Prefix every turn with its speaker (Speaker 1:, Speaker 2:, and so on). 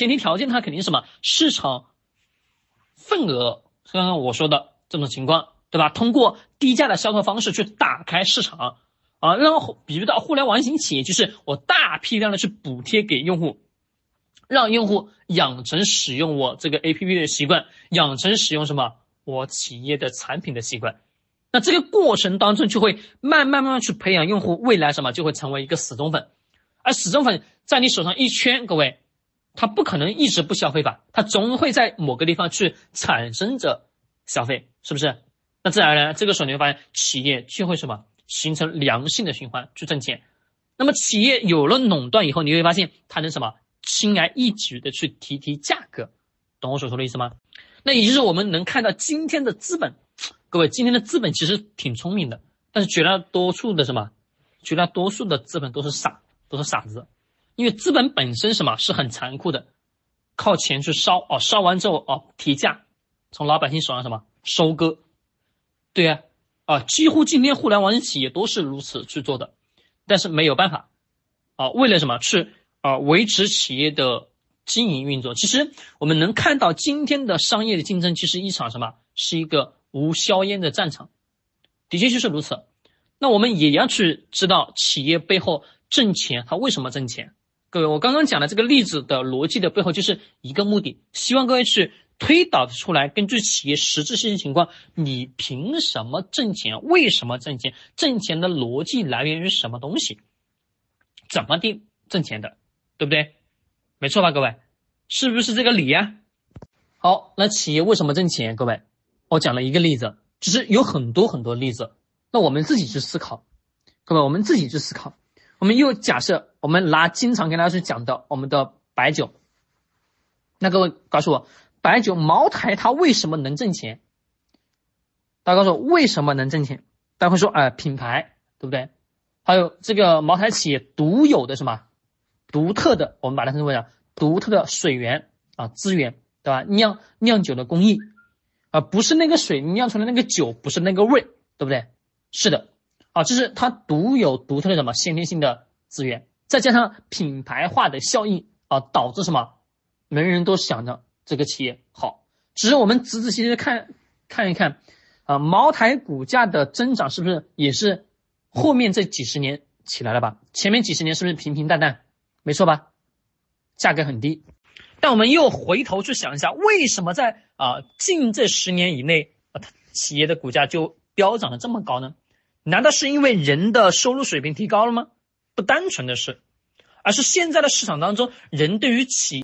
Speaker 1: 前提条件它肯定是什么？市场份额，刚刚我说的这种情况，对吧？通过低价的销售方式去打开市场啊，让比如到互联网型企业，就是我大批量的去补贴给用户，让用户养成使用我这个 A P P 的习惯，养成使用什么我企业的产品的习惯。那这个过程当中，就会慢慢慢慢去培养用户，未来什么就会成为一个死忠粉，而死忠粉在你手上一圈，各位，他不可能一直不消费吧？他总会在某个地方去产生着消费，是不是？那自然而然，这个时候你会发现企业就会什么形成良性的循环去挣钱。那么企业有了垄断以后，你会发现它能什么轻而易举的去提提价格，懂我所说的意思吗？那也就是我们能看到今天的资本。各位，今天的资本其实挺聪明的，但是绝大多数的什么，绝大多数的资本都是傻，都是傻子，因为资本本身什么是很残酷的，靠钱去烧哦，烧完之后哦提价，从老百姓手上什么收割，对呀，啊，几乎今天互联网企业都是如此去做的，但是没有办法，啊，为了什么去啊维持企业的经营运作？其实我们能看到今天的商业的竞争，其实一场什么是一个。无硝烟的战场，的确就是如此。那我们也要去知道企业背后挣钱，它为什么挣钱？各位，我刚刚讲的这个例子的逻辑的背后就是一个目的，希望各位去推导出来，根据企业实质性情况，你凭什么挣钱？为什么挣钱？挣钱的逻辑来源于什么东西？怎么定挣钱的？对不对？没错吧，各位？是不是这个理呀？好，那企业为什么挣钱？各位？我讲了一个例子，其实有很多很多例子。那我们自己去思考，各位，我们自己去思考。我们又假设，我们拿经常跟大家去讲的我们的白酒。那各位告诉我，白酒茅台它为什么能挣钱？大家告诉我为什么能挣钱？大家会说，哎，品牌，对不对？还有这个茅台企业独有的什么独特的，我们把它称之为啊独特的水源啊资源，对吧？酿酿酒的工艺。啊，不是那个水酿出来那个酒，不是那个味，对不对？是的，啊，这是它独有独特的什么先天性的资源，再加上品牌化的效应啊，导致什么？人人都想着这个企业好。只是我们仔仔细细看看一看，啊，茅台股价的增长是不是也是后面这几十年起来了吧？前面几十年是不是平平淡淡？没错吧？价格很低。但我们又回头去想一下，为什么在啊近这十年以内啊，企业的股价就飙涨的这么高呢？难道是因为人的收入水平提高了吗？不单纯的是，而是现在的市场当中，人对于企